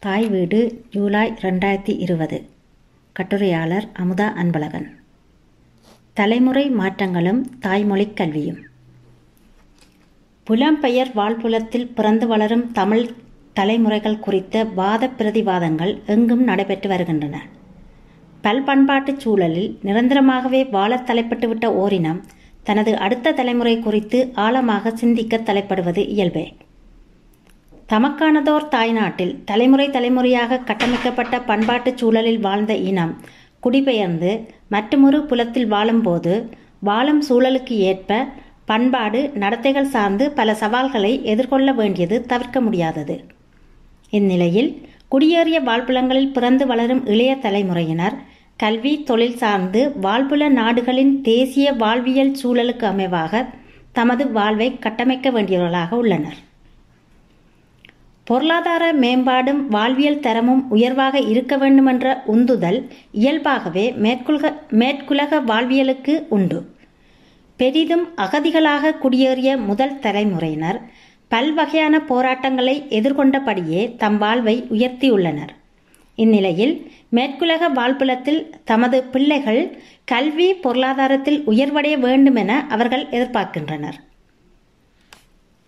தாய் வீடு ஜூலை ரெண்டாயிரத்தி இருபது. கட்டுரையாளர் அமுதா அன்பழகன். தலைமுறை மாற்றங்களும் தாய்மொழிக் கல்வியும். புலம்பெயர் வாழ்புலத்தில் பிறந்து வளரும் தமிழ் தலைமுறைகள் குறித்த வாத பிரதிவாதங்கள் எங்கும் நடைபெற்று வருகின்றன. பல்பண்பாட்டுச் சூழலில் நிரந்தரமாகவே வாழத் தலைப்பட்டுவிட்ட ஓரினம் தனது அடுத்த தலைமுறை குறித்து ஆழமாக சிந்திக்க தலைப்படுவது இயல்பே. தமக்கானதோர் தாய்நாட்டில் தலைமுறை தலைமுறையாக கட்டமைக்கப்பட்ட பண்பாட்டுச் சூழலில் வாழ்ந்த இனம் குடிபெயர்ந்து மற்றுமொரு புலத்தில் வாழும்போது வாழும் சூழலுக்கு ஏற்ப பண்பாடு நடத்தைகள் சார்ந்து பல சவால்களை எதிர்கொள்ள வேண்டியது தவிர்க்க முடியாதது. இந்நிலையில் குடியேறிய வாழ்புலங்களில் பிறந்து வளரும் இளைய தலைமுறையினர் கல்வி தொழில் சார்ந்து வாழ்புல நாடுகளின் தேசிய வாழ்வியல் சூழலுக்கு அமைவாக தமது வாழ்வை கட்டமைக்க வேண்டியவர்களாக உள்ளனர். பொருளாதார மேம்பாடும் வாழ்வியல் தரமும் உயர்வாக இருக்க வேண்டுமென்ற உந்துதல் இயல்பாகவே மேற்குலக மேற்குலக வாழ்வியலுக்கு உண்டு. பெரிதும் அகதிகளாக குடியேறிய முதல் தலைமுறையினர் பல்வகையான போராட்டங்களை எதிர்கொண்டபடியே தம் வாழ்வை உயர்த்தியுள்ளனர். இந்நிலையில் மேற்குலக வாழ்புலத்தில் தமது பிள்ளைகள் கல்வி பொருளாதாரத்தில் உயர்வடைய வேண்டுமென அவர்கள் எதிர்பார்க்கின்றனர்.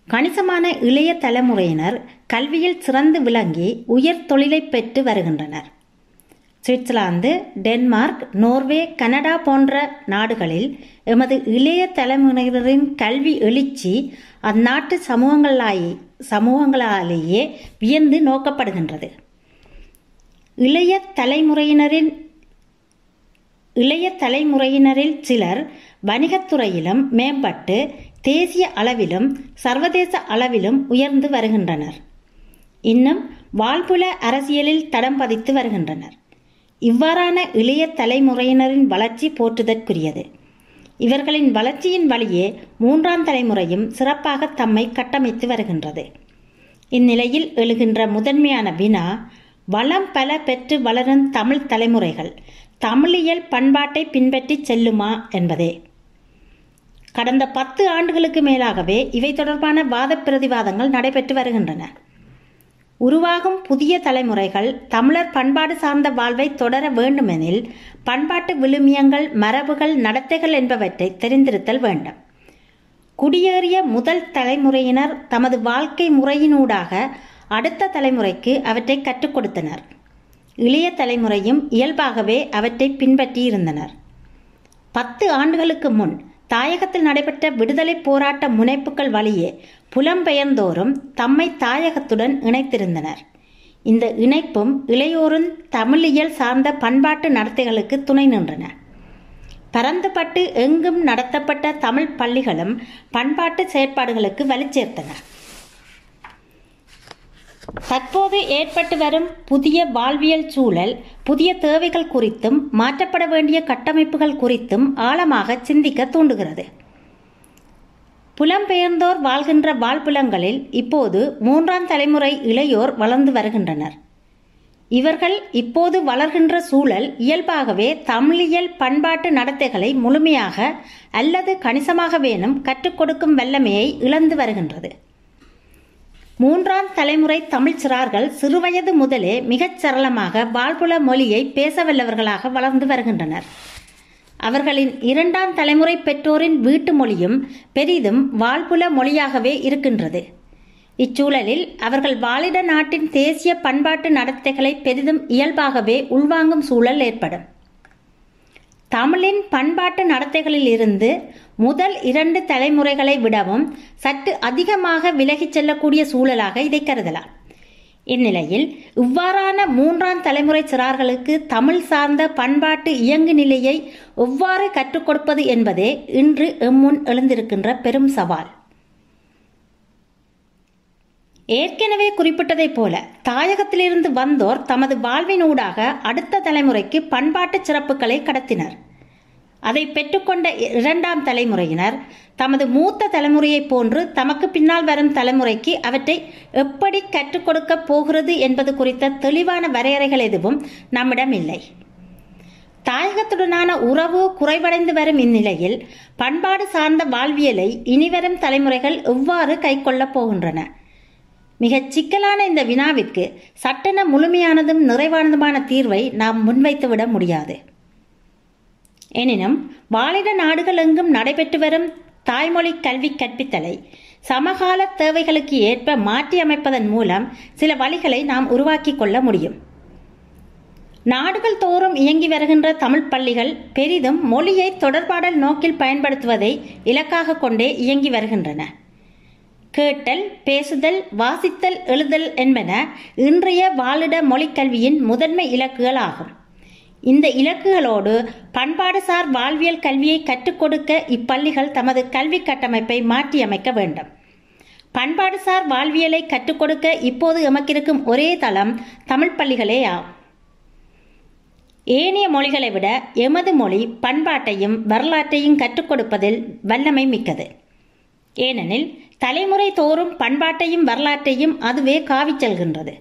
கணிசமான இளைய தலைமுறையினர் கல்வியில் சிறந்து விளங்கி உயர் தொழிலை பெற்று வருகின்றனர். சுவிட்சர்லாந்து டென்மார்க் நோர்வே கனடா போன்ற நாடுகளில் எமது இளைய தலைமுறையினரின் கல்வி எழுச்சி அந்நாட்டு சமூகங்களாய் சமூகங்களாலேயே வியந்து நோக்கப்படுகின்றது. இளைய தலைமுறையினரின் இளைய தலைமுறையினரில் சிலர் வணிகத்துறையிலும் மேம்பட்டு தேசிய அளவிலும் சர்வதேச அளவிலும் உயர்ந்து வருகின்றனர். இன்னும் வாழ்புல அரசியலில் தடம் பதித்து வருகின்றனர். இவ்வாறான இளைய தலைமுறையினரின் வளர்ச்சி போற்றுதற்குரியது. இவர்களின் வளர்ச்சியின் வழியே மூன்றாம் தலைமுறையும் சிறப்பாக தம்மை கட்டமைத்து வருகின்றது. இந்நிலையில் எழுகின்ற முதன்மையான வினா வளம் பல பெற்று வளரும் தமிழ் தலைமுறைகள் தமிழியல் பண்பாட்டை பின்பற்றி செல்லுமா என்பதே. கடந்த பத்து ஆண்டுகளுக்கு மேலாகவே இவை தொடர்பான வாத பிரதிவாதங்கள் நடைபெற்று வருகின்றன. உருவாகும் புதிய தலைமுறைகள் தமிழர் பண்பாடு சார்ந்த வாழ்வை தொடர வேண்டுமெனில் பண்பாட்டு விழுமியங்கள் மரபுகள் நடத்தைகள் என்பவற்றை தெரிந்திருத்தல் வேண்டும். குடியேறிய முதல் தலைமுறையினர் தமது வாழ்க்கை முறையினூடாக அடுத்த தலைமுறைக்கு அவற்றை கற்றுக் கொடுத்தனர். இளைய தலைமுறையும் இயல்பாகவே அவற்றை பின்பற்றியிருந்தனர். பத்து ஆண்டுகளுக்கு முன் தாயகத்தில் நடைபெற்ற விடுதலை போராட்ட முனைப்புகள் வழியே புலம்பெயர்ந்தோரும் தம்மை தாயகத்துடன் இணைத்திருந்தனர். இந்த இணைப்பும் இளையோரும் தமிழியல் சார்ந்த பண்பாட்டு நடத்தைகளுக்கு துணை நின்றன. பரந்துபட்டு எங்கும் நடத்தப்பட்ட தமிழ் பள்ளிகளும் பண்பாட்டு செயற்பாடுகளுக்கு வலுச்சேர்த்தன தற்போது ஏற்பட்டு வரும் புதிய வாழ்வியல் சூழல் புதிய தேவைகள் குறித்தும் மாற்றப்பட வேண்டிய கட்டமைப்புகள் குறித்தும் ஆழமாக சிந்திக்க தூண்டுகிறது. புலம்பெயர்ந்தோர் வாழ்கின்ற வாழ்புலங்களில் இப்போது மூன்றாம் தலைமுறை இளையோர் வளர்ந்து வருகின்றனர். இவர்கள் இப்போது வளர்கின்ற சூழல் இயல்பாகவே தமிழியல் பண்பாட்டு நடத்தைகளை முழுமையாக அல்லது கணிசமாக வேணும் கற்றுக் கொடுக்கும் வல்லமையை இழந்து வருகின்றது. மூன்றாம் தலைமுறை தமிழ் சிறார்கள் சிறுவயது முதலே மிகச் சரளமாக வாழ்புல மொழியை பேச வல்லவர்களாக வளர்ந்து வருகின்றனர். அவர்களின் இரண்டாம் தலைமுறை பெற்றோரின் வீட்டு மொழியும் பெரிதும் வாழ்புல மொழியாகவே இருக்கின்றது. இச்சூழலில் அவர்கள் வாழிட நாட்டின் தேசிய பண்பாட்டு நடத்தைகளை பெரிதும் இயல்பாகவே உள்வாங்கும் சூழல் ஏற்படும். தமிழின் பண்பாட்டு நடத்தைகளில் இருந்து முதல் இரண்டு தலைமுறைகளை விடவும் சற்று அதிகமாக விலகிச் செல்லக்கூடிய சூழலாக இதை கருதலாம். இந்நிலையில் இவ்வாறான மூன்றாம் தலைமுறை சிறார்களுக்கு தமிழ் சார்ந்த பண்பாட்டு இயங்கு நிலையை எவ்வாறு கற்றுக் கொடுப்பது என்பதே இன்று எம்முன் எழுந்திருக்கின்ற பெரும் சவால். ஏற்கனவே குறிப்பிட்டதைப் போல தாயகத்திலிருந்து வந்தோர் தமது வாழ்வினூடாக அடுத்த தலைமுறைக்கு பண்பாட்டு சிறப்புகளை கடத்தினர். அதை பெற்றுக்கொண்ட இரண்டாம் தலைமுறையினர் தமது மூத்த தலைமுறையைப் போன்று தமக்கு பின்னால் வரும் தலைமுறைக்கு அவற்றை எப்படி கற்றுக் கொடுக்க போகிறது என்பது குறித்த தெளிவான வரையறைகள் எதுவும் நம்மிடம் இல்லை. தாயகத்துடனான உறவு குறைவடைந்து வரும் இந்நிலையில் பண்பாடு சார்ந்த வாழ்வியலை இனிவரும் தலைமுறைகள் எவ்வாறு கைக்கொள்ளப் போகின்றன? மிகச் சிக்கலான இந்த வினாவிற்கு சட்டென முழுமையானதும் நிறைவானதுமான தீர்வை நாம் முன்வைத்துவிட முடியாது. எனினும் வாழிட நாடுகள் எங்கும் நடைபெற்று வரும் தாய்மொழி கல்வி கற்பித்தலை சமகால தேவைகளுக்கு ஏற்ப மாற்றி அமைப்பதன் மூலம் சில வழிகளை நாம் உருவாக்கிக் கொள்ள முடியும். நாடுகள் தோறும் இயங்கி வருகின்ற தமிழ் பள்ளிகள் பெரிதும் மொழியை தொடர்பாடல் நோக்கில் பயன்படுத்துவதை இலக்காக கொண்டே இயங்கி வருகின்றன. கேட்டல் பேசுதல் வாசித்தல் எழுதல் என்பன இன்றைய வாழிட மொழிக்கல்வியின் முதன்மை இலக்குகள் ஆகும் இந்த இலக்குகளோடு பண்பாடுசார் வாழ்வியல் கல்வியை கற்றுக் கொடுக்க இப்பள்ளிகள் தமது கல்வி கட்டமைப்பை மாற்றியமைக்க வேண்டும். பண்பாடுசார் வாழ்வியலை கற்றுக் கொடுக்க இப்போது எமக்கிருக்கும் ஒரே தளம் தமிழ் பள்ளிகளே ஆகும் ஏனைய மொழிகளை விட எமது மொழி பண்பாட்டையும் வரலாற்றையும் கற்றுக் கொடுப்பதில் வல்லமை மிக்கது. ஏனெனில் தலைமுறை தோறும் பண்பாட்டையும் வரலாற்றையும் அதுவே காவிச் செல்கின்றது.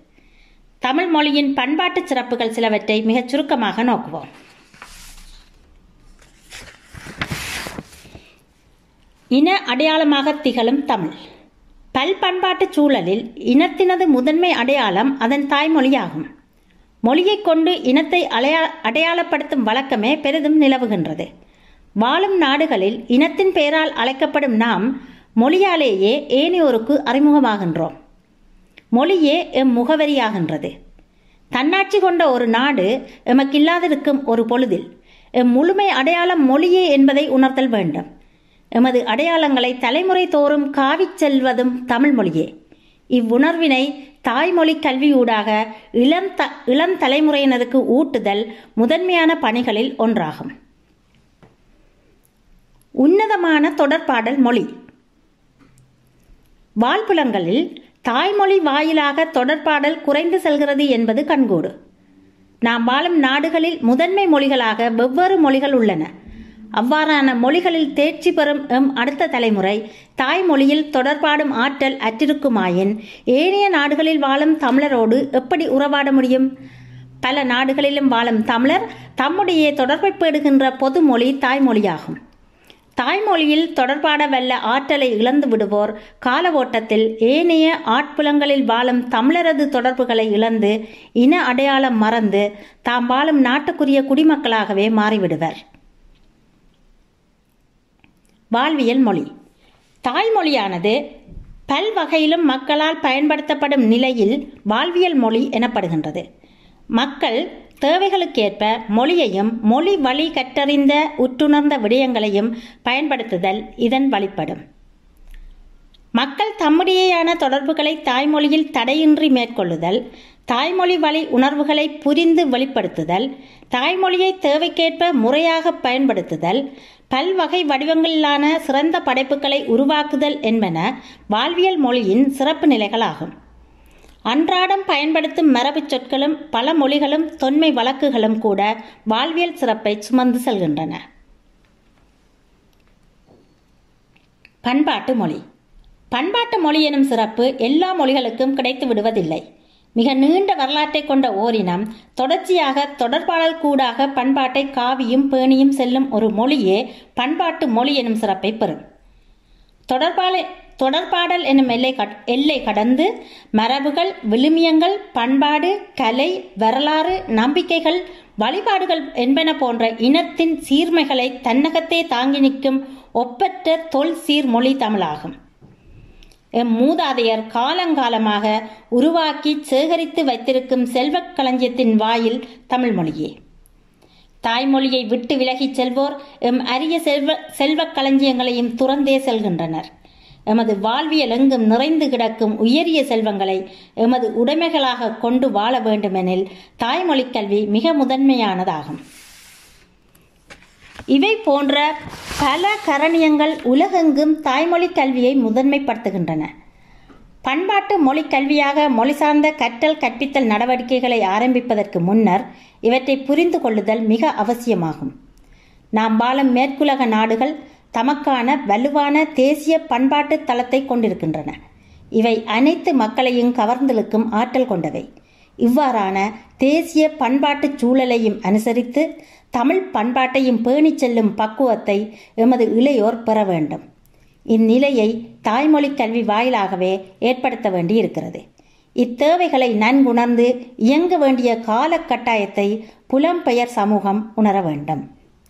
தமிழ் மொழியின் பண்பாட்டு சிறப்புகள் சிலவற்றை மிகச் சுருக்கமாக நோக்குவோம். இன அடையாளமாக திகழும் தமிழ். பல்பண்பாட்டு சூழலில் இனத்தினது முதன்மை அடையாளம் அதன் தாய்மொழியாகும். மொழியைக் கொண்டு இனத்தை அடையா அடையாளப்படுத்தும் வழக்கமே பெரிதும் நிலவுகின்றது. வாழும் நாடுகளில் இனத்தின் பெயரால் அழைக்கப்படும் நாம் மொழியாலேயே ஏனையோருக்கு அறிமுகமாகின்றோம். மொழியே எம் முகவரியாகின்றது. தன்னாட்சி கொண்ட ஒரு நாடு எமக்கில்லாதிருக்கும் ஒரு பொழுதில் எம் முழுமை அடையாளம் மொழியே என்பதை உணர்த்தல் வேண்டும். எமது அடையாளங்களை தலைமுறை தோறும் காவிச் செல்வதும் தமிழ் மொழியே. இவ்வுணர்வினை தாய்மொழி கல்வியூடாக இளம் த இளம் தலைமுறையினருக்கு ஊட்டுதல் முதன்மையான பணிகளில் ஒன்றாகும். உன்னதமான தொடர்பாடல் மொழி. வாழ்ப்புலங்களில் தாய்மொழி வாயிலாக தொடர்பாடல் குறைந்து செல்கிறது என்பது கண்கூடு. நாம் வாழும் நாடுகளில் முதன்மை மொழிகளாக வெவ்வேறு மொழிகள் உள்ளன. அவ்வாறான மொழிகளில் தேர்ச்சி பெறும் எம் அடுத்த தலைமுறை தாய்மொழியில் தொடர்பாடும் ஆற்றல் அற்றிருக்குமாயின் ஏனைய நாடுகளில் வாழும் தமிழரோடு எப்படி உறவாட முடியும்? பல நாடுகளிலும் வாழும் தமிழர் தம்முடைய தொடர்பை பேடுகின்ற பொது மொழி தாய்மொழியாகும். தாய்மொழியில் தொடர்பாட வல்ல ஆற்றலை இழந்து விடுவோர். கால ஓட்டத்தில் ஏனைய ஆட்புலங்களில் வாழும் தமிழரது தொடர்புகளை இழந்து இன அடையாளம் மறந்து தாம் வாழும் நாட்டுக்குரிய குடிமக்களாகவே மாறிவிடுவர். வாழ்வியல் மொழி. தாய்மொழியானது பல்வகையிலும் மக்களால் பயன்படுத்தப்படும் நிலையில் வாழ்வியல் மொழி எனப்படுகின்றது. மக்கள் தேவைகளுக்கேற்ப மொழியையும் மொழி வழி கற்றறிந்த உற்றுணர்ந்த விடயங்களையும் பயன்படுத்துதல் இதன் வழிப்படும். மக்கள் தம்முடையேயான தொடர்புகளை தாய்மொழியில் தடையின்றி மேற்கொள்ளுதல் தாய்மொழி வழி உணர்வுகளை புரிந்து வெளிப்படுத்துதல் தாய்மொழியை தேவைக்கேற்ப முறையாக பயன்படுத்துதல் பல்வகை வடிவங்களிலான சிறந்த படைப்புகளை உருவாக்குதல் என்பன வாழ்வியல் மொழியின் சிறப்பு நிலைகளாகும். அன்றாடம் பயன்படுத்தும் மரபுச் சொற்களும் பல மொழிகளும் தொன்மை வழக்குகளும் கூட வாழ்வியல் சிறப்பை சுமந்து செல்கின்றன. பண்பாட்டு மொழி. பண்பாட்டு மொழி எனும் சிறப்பு எல்லா மொழிகளுக்கும் கிடைத்து விடுவதில்லை. மிக நீண்ட வரலாற்றை கொண்ட ஓரினம் தொடர்ச்சியாக தொடர்பாளர் கூடாக பண்பாட்டை காவியும் பேணியும் செல்லும் ஒரு மொழியே பண்பாட்டு மொழி எனும் சிறப்பை பெறும். தொடர்பாளர் தொடர்பாடல் எனும் எல்லை எல்லை கடந்து மரபுகள் விழுமியங்கள் பண்பாடு கலை வரலாறு நம்பிக்கைகள் வழிபாடுகள் என்பன போன்ற இனத்தின் சீர்மைகளை தன்னகத்தே தாங்கி நிற்கும் ஒப்பற்ற தொல் சீர்மொழி தமிழாகும். எம் மூதாதையர் காலங்காலமாக உருவாக்கி சேகரித்து வைத்திருக்கும் செல்வக் களஞ்சியத்தின் வாயில் தமிழ் மொழியே. தாய்மொழியை விட்டு விலகிச் செல்வோர் எம் அரிய செல்வ செல்வக் களஞ்சியங்களையும் துறந்தே செல்கின்றனர். எமது வாழ்வியல் எங்கும் நிறைந்து கிடக்கும் உயரிய செல்வங்களை எமது உடைமைகளாக கொண்டு வாழ வேண்டுமெனில் தாய்மொழிக் கல்வி மிக முதன்மையானதாகும். இவை போன்ற பல கரணியங்கள் உலகெங்கும் தாய்மொழி கல்வியை முதன்மைப்படுத்துகின்றன. பண்பாட்டு மொழி கல்வியாக மொழி சார்ந்த கற்றல் கற்பித்தல் நடவடிக்கைகளை ஆரம்பிப்பதற்கு முன்னர் இவற்றை புரிந்து கொள்ளுதல் மிக அவசியமாகும். நாம் வாழும் மேற்குலக நாடுகள் தமக்கான வலுவான தேசிய பண்பாட்டு தளத்தை கொண்டிருக்கின்றன. இவை அனைத்து மக்களையும் கவர்ந்தெழுக்கும் ஆற்றல் கொண்டவை. இவ்வாறான தேசிய பண்பாட்டு சூழலையும் அனுசரித்து தமிழ் பண்பாட்டையும் பேணிச் செல்லும் பக்குவத்தை எமது இளையோர் பெற வேண்டும். இந்நிலையை தாய்மொழி கல்வி வாயிலாகவே ஏற்படுத்த வேண்டியிருக்கிறது. இத்தேவைகளை நன்குணர்ந்து இயங்க வேண்டிய காலக்கட்டாயத்தை புலம்பெயர் சமூகம் உணர வேண்டும்.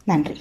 நன்றி.